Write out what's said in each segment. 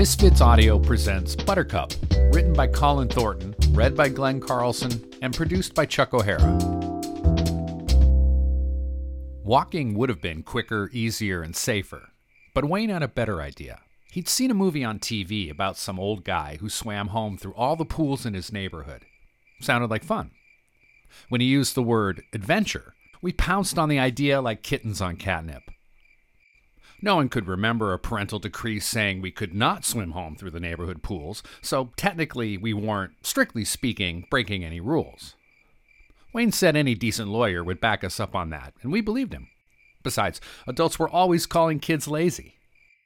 Misfits Audio presents Buttercup, written by Colin Thornton, read by Glenn Carlson, and produced by Chuck O'Hara. Walking would have been quicker, easier, and safer, but Wayne had a better idea. He'd seen a movie on TV about some old guy who swam home through all the pools in his neighborhood. Sounded like fun. When he used the word adventure, we pounced on the idea like kittens on catnip. No one could remember a parental decree saying we could not swim home through the neighborhood pools, so technically we weren't, strictly speaking, breaking any rules. Wayne said any decent lawyer would back us up on that, and we believed him. Besides, adults were always calling kids lazy.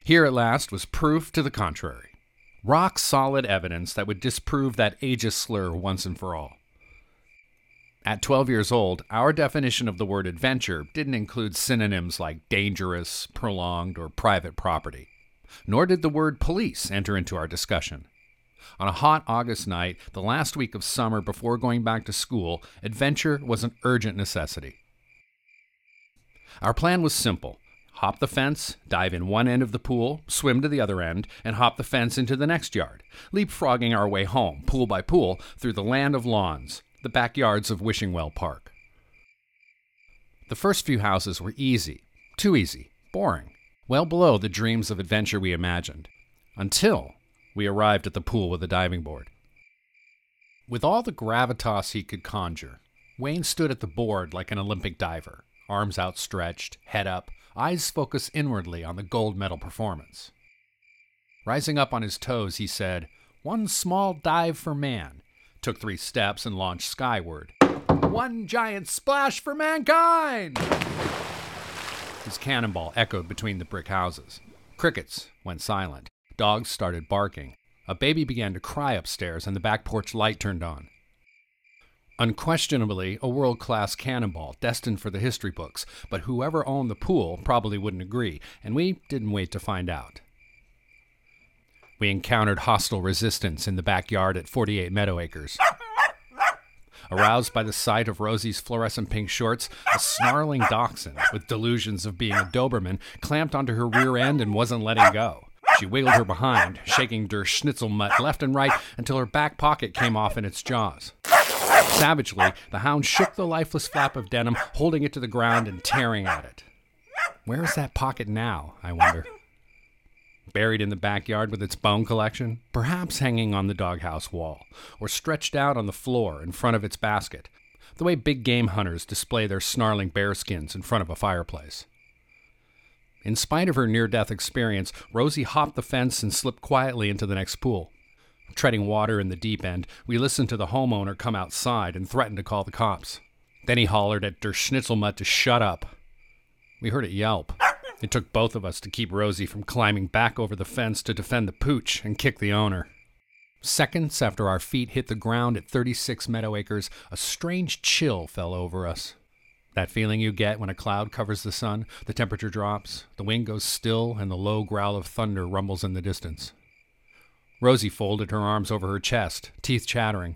Here at last was proof to the contrary. Rock solid evidence that would disprove that ageist slur once and for all. At 12 years old, our definition of the word adventure didn't include synonyms like dangerous, prolonged, or private property. Nor did the word police enter into our discussion. On a hot August night, the last week of summer before going back to school, adventure was an urgent necessity. Our plan was simple hop the fence, dive in one end of the pool, swim to the other end, and hop the fence into the next yard, leapfrogging our way home, pool by pool, through the land of lawns, the backyards of Wishingwell Park. The first few houses were easy, too easy, boring, well below the dreams of adventure we imagined, until we arrived at the pool with a diving board. With all the gravitas he could conjure, Wayne stood at the board like an Olympic diver, arms outstretched, head up, eyes focused inwardly on the gold medal performance. Rising up on his toes, he said, One small dive for man, took three steps, and launched skyward. One giant splash for mankind! His cannonball echoed between the brick houses. Crickets went silent. Dogs started barking. A baby began to cry upstairs, and the back porch light turned on. Unquestionably, a world class cannonball destined for the history books, but whoever owned the pool probably wouldn't agree, and we didn't wait to find out. We encountered hostile resistance in the backyard at 48 Meadow Acres. Aroused by the sight of Rosie's fluorescent pink shorts, a snarling dachshund with delusions of being a Doberman clamped onto her rear end and wasn't letting go. She wiggled her behind, shaking der Schnitzelmutt left and right until her back pocket came off in its jaws. Savagely, the hound shook the lifeless flap of denim, holding it to the ground and tearing at it. Where is that pocket now, I wonder? Buried in the backyard with its bone collection, perhaps hanging on the doghouse wall, or stretched out on the floor in front of its basket, the way big game hunters display their snarling bearskins in front of a fireplace. In spite of her near death experience, Rosie hopped the fence and slipped quietly into the next pool. Treading water in the deep end, we listened to the homeowner come outside and threaten to call the cops. Then he hollered at Der Schnitzelmutt to shut up. We heard it yelp. It took both of us to keep Rosie from climbing back over the fence to defend the pooch and kick the owner. Seconds after our feet hit the ground at 36 Meadow Acres, a strange chill fell over us. That feeling you get when a cloud covers the sun, the temperature drops, the wind goes still, and the low growl of thunder rumbles in the distance. Rosie folded her arms over her chest, teeth chattering.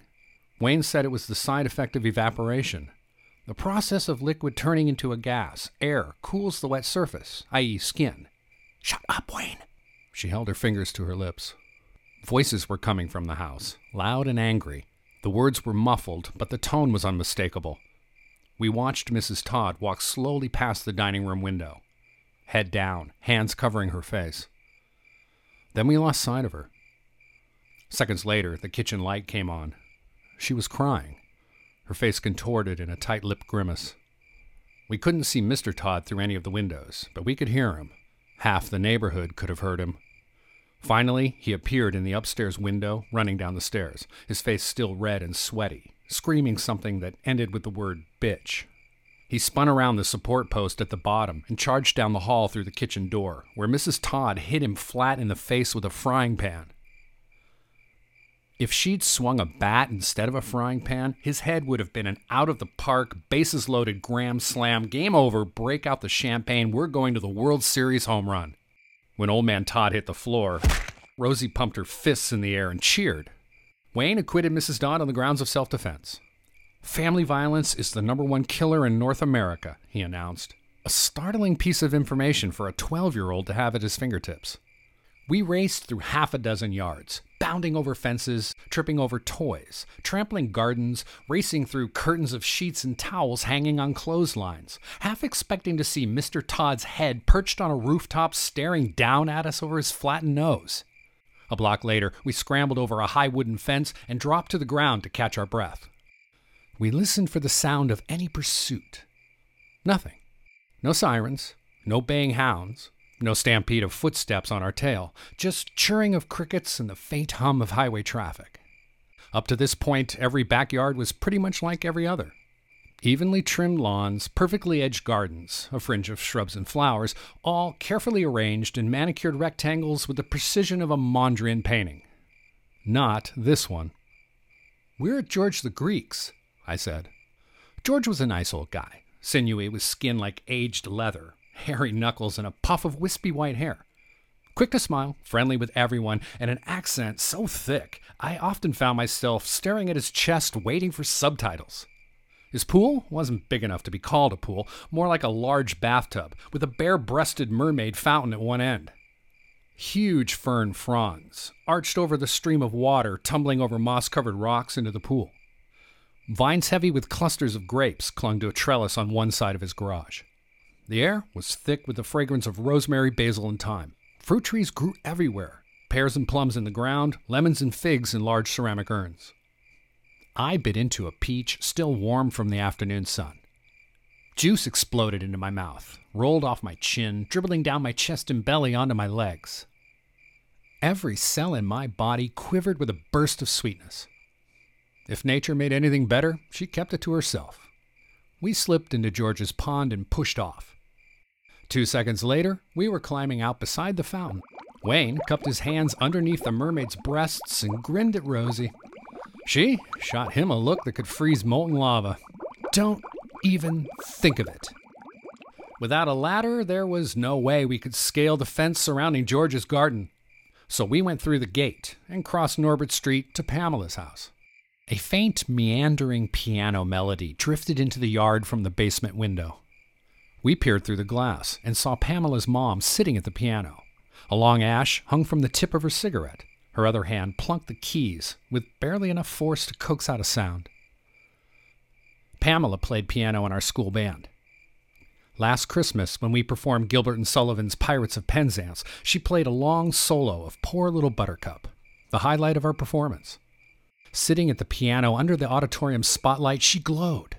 Wayne said it was the side effect of evaporation, the process of liquid turning into a gas, air, cools the wet surface, i.e., skin. Shut up, Wayne. She held her fingers to her lips. Voices were coming from the house, loud and angry. The words were muffled, but the tone was unmistakable. We watched Mrs. Todd walk slowly past the dining room window, head down, hands covering her face. Then we lost sight of her. Seconds later, the kitchen light came on. She was crying her face contorted in a tight lipped grimace. We couldn't see Mr. Todd through any of the windows, but we could hear him. Half the neighborhood could have heard him. Finally, he appeared in the upstairs window, running down the stairs, his face still red and sweaty, screaming something that ended with the word bitch. He spun around the support post at the bottom and charged down the hall through the kitchen door, where Mrs. Todd hit him flat in the face with a frying pan. If she'd swung a bat instead of a frying pan, his head would have been an out of the park, bases loaded grand slam, game over, break out the champagne, we're going to the World Series home run. When old man Todd hit the floor, Rosie pumped her fists in the air and cheered. Wayne acquitted Mrs. Todd on the grounds of self defense. Family violence is the number one killer in North America, he announced. A startling piece of information for a 12 year old to have at his fingertips. We raced through half a dozen yards, bounding over fences, tripping over toys, trampling gardens, racing through curtains of sheets and towels hanging on clotheslines, half expecting to see Mr. Todd's head perched on a rooftop staring down at us over his flattened nose. A block later, we scrambled over a high wooden fence and dropped to the ground to catch our breath. We listened for the sound of any pursuit. Nothing. No sirens, no baying hounds, no stampede of footsteps on our tail, just chirring of crickets and the faint hum of highway traffic. Up to this point, every backyard was pretty much like every other. Evenly trimmed lawns, perfectly edged gardens, a fringe of shrubs and flowers, all carefully arranged in manicured rectangles with the precision of a Mondrian painting. Not this one. We're at George the Greek's, I said. George was a nice old guy, sinewy with skin like aged leather, hairy knuckles, and a puff of wispy white hair. Quick to smile, friendly with everyone, and an accent so thick, I often found myself staring at his chest waiting for subtitles. His pool wasn't big enough to be called a pool, more like a large bathtub, with a bare breasted mermaid fountain at one end. Huge fern fronds arched over the stream of water tumbling over moss covered rocks into the pool. Vines heavy with clusters of grapes clung to a trellis on one side of his garage. The air was thick with the fragrance of rosemary, basil, and thyme. Fruit trees grew everywhere pears and plums in the ground, lemons and figs in large ceramic urns. I bit into a peach still warm from the afternoon sun. Juice exploded into my mouth, rolled off my chin, dribbling down my chest and belly onto my legs. Every cell in my body quivered with a burst of sweetness. If nature made anything better, she kept it to herself. We slipped into George's pond and pushed off. Two seconds later, we were climbing out beside the fountain. Wayne cupped his hands underneath the mermaid's breasts and grinned at Rosie. She shot him a look that could freeze molten lava. Don't even think of it. Without a ladder, there was no way we could scale the fence surrounding George's garden. So we went through the gate and crossed Norbert Street to Pamela's house. A faint, meandering piano melody drifted into the yard from the basement window. We peered through the glass and saw Pamela's mom sitting at the piano. A long ash hung from the tip of her cigarette. Her other hand plunked the keys with barely enough force to coax out a sound. Pamela played piano in our school band. Last Christmas, when we performed Gilbert and Sullivan's Pirates of Penzance, she played a long solo of Poor Little Buttercup, the highlight of our performance. Sitting at the piano under the auditorium spotlight, she glowed.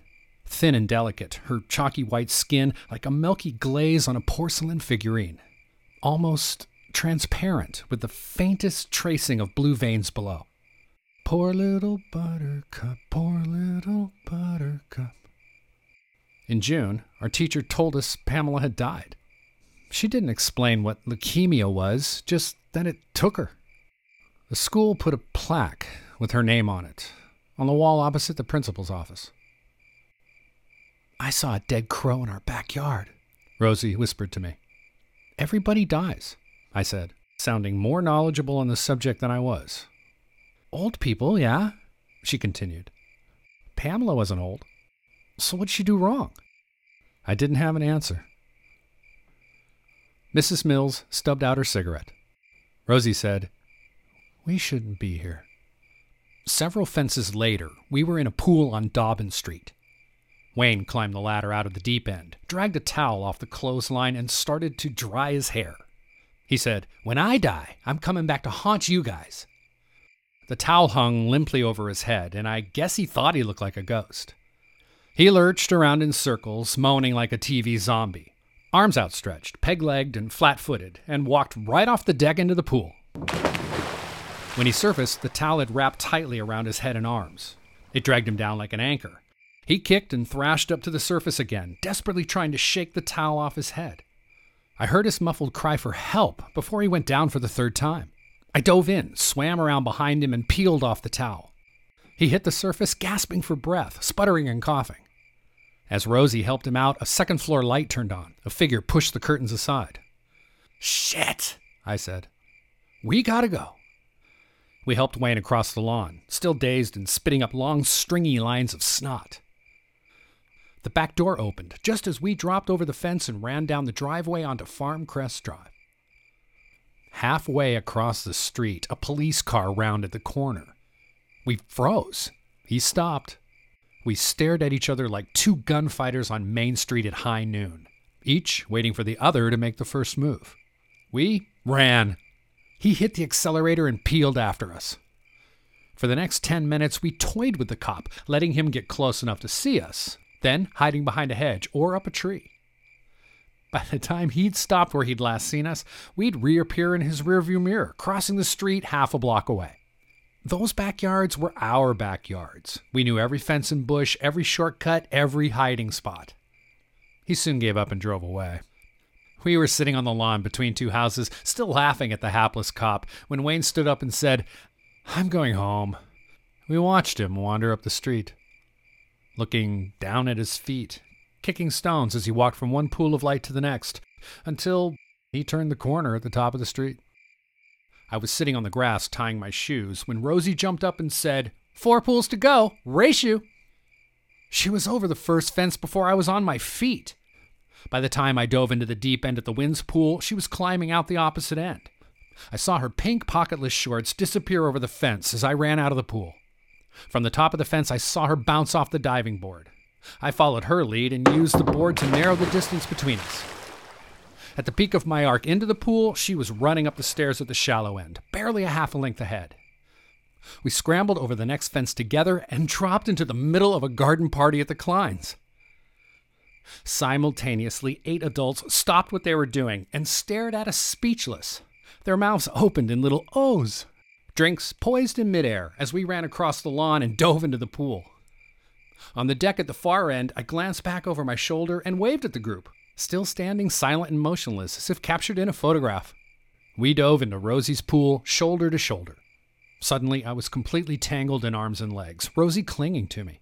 Thin and delicate, her chalky white skin like a milky glaze on a porcelain figurine. Almost transparent with the faintest tracing of blue veins below. Poor little buttercup, poor little buttercup. In June, our teacher told us Pamela had died. She didn't explain what leukemia was, just that it took her. The school put a plaque with her name on it on the wall opposite the principal's office. I saw a dead crow in our backyard, Rosie whispered to me. Everybody dies, I said, sounding more knowledgeable on the subject than I was. Old people, yeah, she continued. Pamela wasn't old. So what'd she do wrong? I didn't have an answer. Mrs. Mills stubbed out her cigarette. Rosie said, We shouldn't be here. Several fences later, we were in a pool on Dobbin Street. Wayne climbed the ladder out of the deep end, dragged a towel off the clothesline, and started to dry his hair. He said, When I die, I'm coming back to haunt you guys. The towel hung limply over his head, and I guess he thought he looked like a ghost. He lurched around in circles, moaning like a TV zombie, arms outstretched, peg legged, and flat footed, and walked right off the deck into the pool. When he surfaced, the towel had wrapped tightly around his head and arms. It dragged him down like an anchor. He kicked and thrashed up to the surface again, desperately trying to shake the towel off his head. I heard his muffled cry for help before he went down for the third time. I dove in, swam around behind him, and peeled off the towel. He hit the surface, gasping for breath, sputtering and coughing. As Rosie helped him out, a second floor light turned on. A figure pushed the curtains aside. Shit, I said. We gotta go. We helped Wayne across the lawn, still dazed and spitting up long, stringy lines of snot. The back door opened just as we dropped over the fence and ran down the driveway onto Farm Crest Drive. Halfway across the street, a police car rounded the corner. We froze. He stopped. We stared at each other like two gunfighters on Main Street at high noon, each waiting for the other to make the first move. We ran. He hit the accelerator and peeled after us. For the next 10 minutes, we toyed with the cop, letting him get close enough to see us, then hiding behind a hedge or up a tree. By the time he'd stopped where he'd last seen us, we'd reappear in his rearview mirror, crossing the street half a block away. Those backyards were our backyards. We knew every fence and bush, every shortcut, every hiding spot. He soon gave up and drove away. We were sitting on the lawn between two houses, still laughing at the hapless cop, when Wayne stood up and said, I'm going home. We watched him wander up the street, looking down at his feet, kicking stones as he walked from one pool of light to the next, until he turned the corner at the top of the street. I was sitting on the grass tying my shoes when Rosie jumped up and said, Four pools to go, race you. She was over the first fence before I was on my feet. By the time I dove into the deep end at the Winds pool, she was climbing out the opposite end. I saw her pink pocketless shorts disappear over the fence as I ran out of the pool. From the top of the fence, I saw her bounce off the diving board. I followed her lead and used the board to narrow the distance between us. At the peak of my arc into the pool, she was running up the stairs at the shallow end, barely a half a length ahead. We scrambled over the next fence together and dropped into the middle of a garden party at the Kleins. Simultaneously, eight adults stopped what they were doing and stared at us speechless, their mouths opened in little O's. Drinks poised in midair as we ran across the lawn and dove into the pool. On the deck at the far end, I glanced back over my shoulder and waved at the group, still standing silent and motionless as if captured in a photograph. We dove into Rosie's pool, shoulder to shoulder. Suddenly, I was completely tangled in arms and legs, Rosie clinging to me.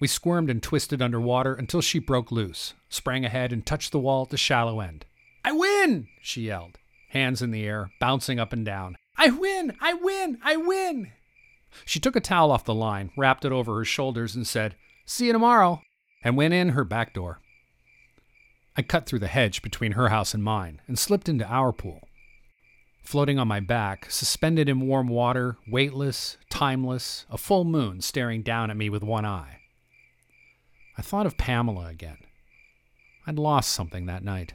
We squirmed and twisted underwater until she broke loose, sprang ahead, and touched the wall at the shallow end. I win! she yelled, hands in the air, bouncing up and down. I win! I win! I win! She took a towel off the line, wrapped it over her shoulders, and said, See you tomorrow, and went in her back door. I cut through the hedge between her house and mine and slipped into our pool. Floating on my back, suspended in warm water, weightless, timeless, a full moon staring down at me with one eye. I thought of Pamela again. I'd lost something that night.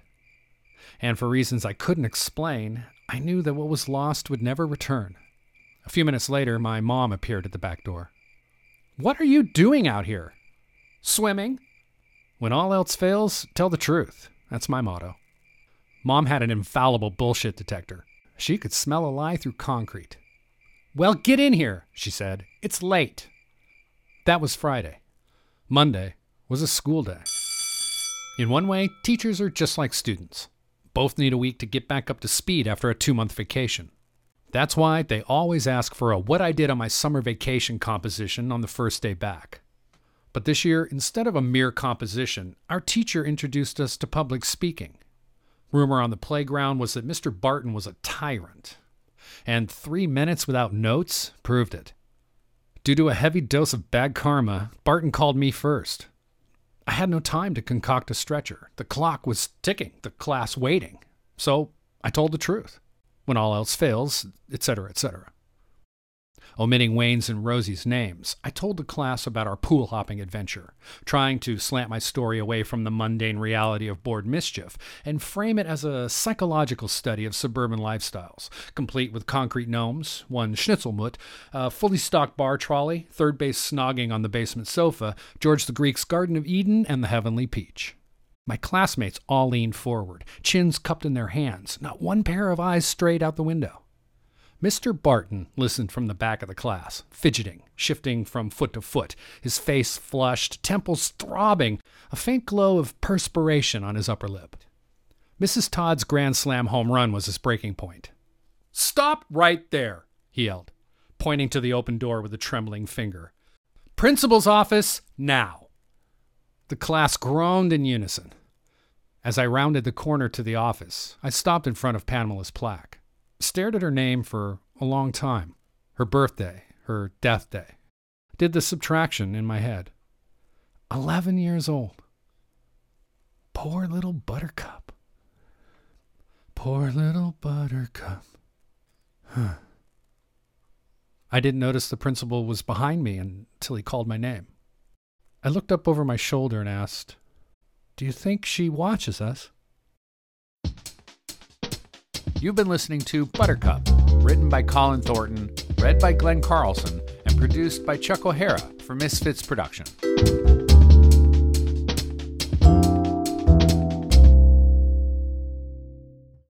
And for reasons I couldn't explain, I knew that what was lost would never return. A few minutes later, my mom appeared at the back door. What are you doing out here? Swimming? When all else fails, tell the truth. That's my motto. Mom had an infallible bullshit detector. She could smell a lie through concrete. Well, get in here, she said. It's late. That was Friday. Monday was a school day. In one way, teachers are just like students. Both need a week to get back up to speed after a two month vacation. That's why they always ask for a What I Did on My Summer Vacation composition on the first day back. But this year, instead of a mere composition, our teacher introduced us to public speaking. Rumor on the playground was that Mr. Barton was a tyrant, and three minutes without notes proved it. Due to a heavy dose of bad karma, Barton called me first. I had no time to concoct a stretcher. The clock was ticking, the class waiting. So I told the truth when all else fails, etc., etc. Omitting Wayne's and Rosie's names, I told the class about our pool hopping adventure, trying to slant my story away from the mundane reality of bored mischief and frame it as a psychological study of suburban lifestyles, complete with concrete gnomes, one schnitzelmutt, a fully stocked bar trolley, third base snogging on the basement sofa, George the Greek's Garden of Eden, and the Heavenly Peach. My classmates all leaned forward, chins cupped in their hands, not one pair of eyes strayed out the window. Mr. Barton listened from the back of the class, fidgeting, shifting from foot to foot, his face flushed, temples throbbing, a faint glow of perspiration on his upper lip. Mrs. Todd's grand slam home run was his breaking point. Stop right there, he yelled, pointing to the open door with a trembling finger. Principal's office, now. The class groaned in unison. As I rounded the corner to the office, I stopped in front of Pamela's plaque, stared at her name for a long time, her birthday, her death day, did the subtraction in my head. Eleven years old. Poor little buttercup. Poor little buttercup. I didn't notice the principal was behind me until he called my name. I looked up over my shoulder and asked, Do you think she watches us? You've been listening to Buttercup, written by Colin Thornton, read by Glenn Carlson, and produced by Chuck O'Hara for Misfits Production.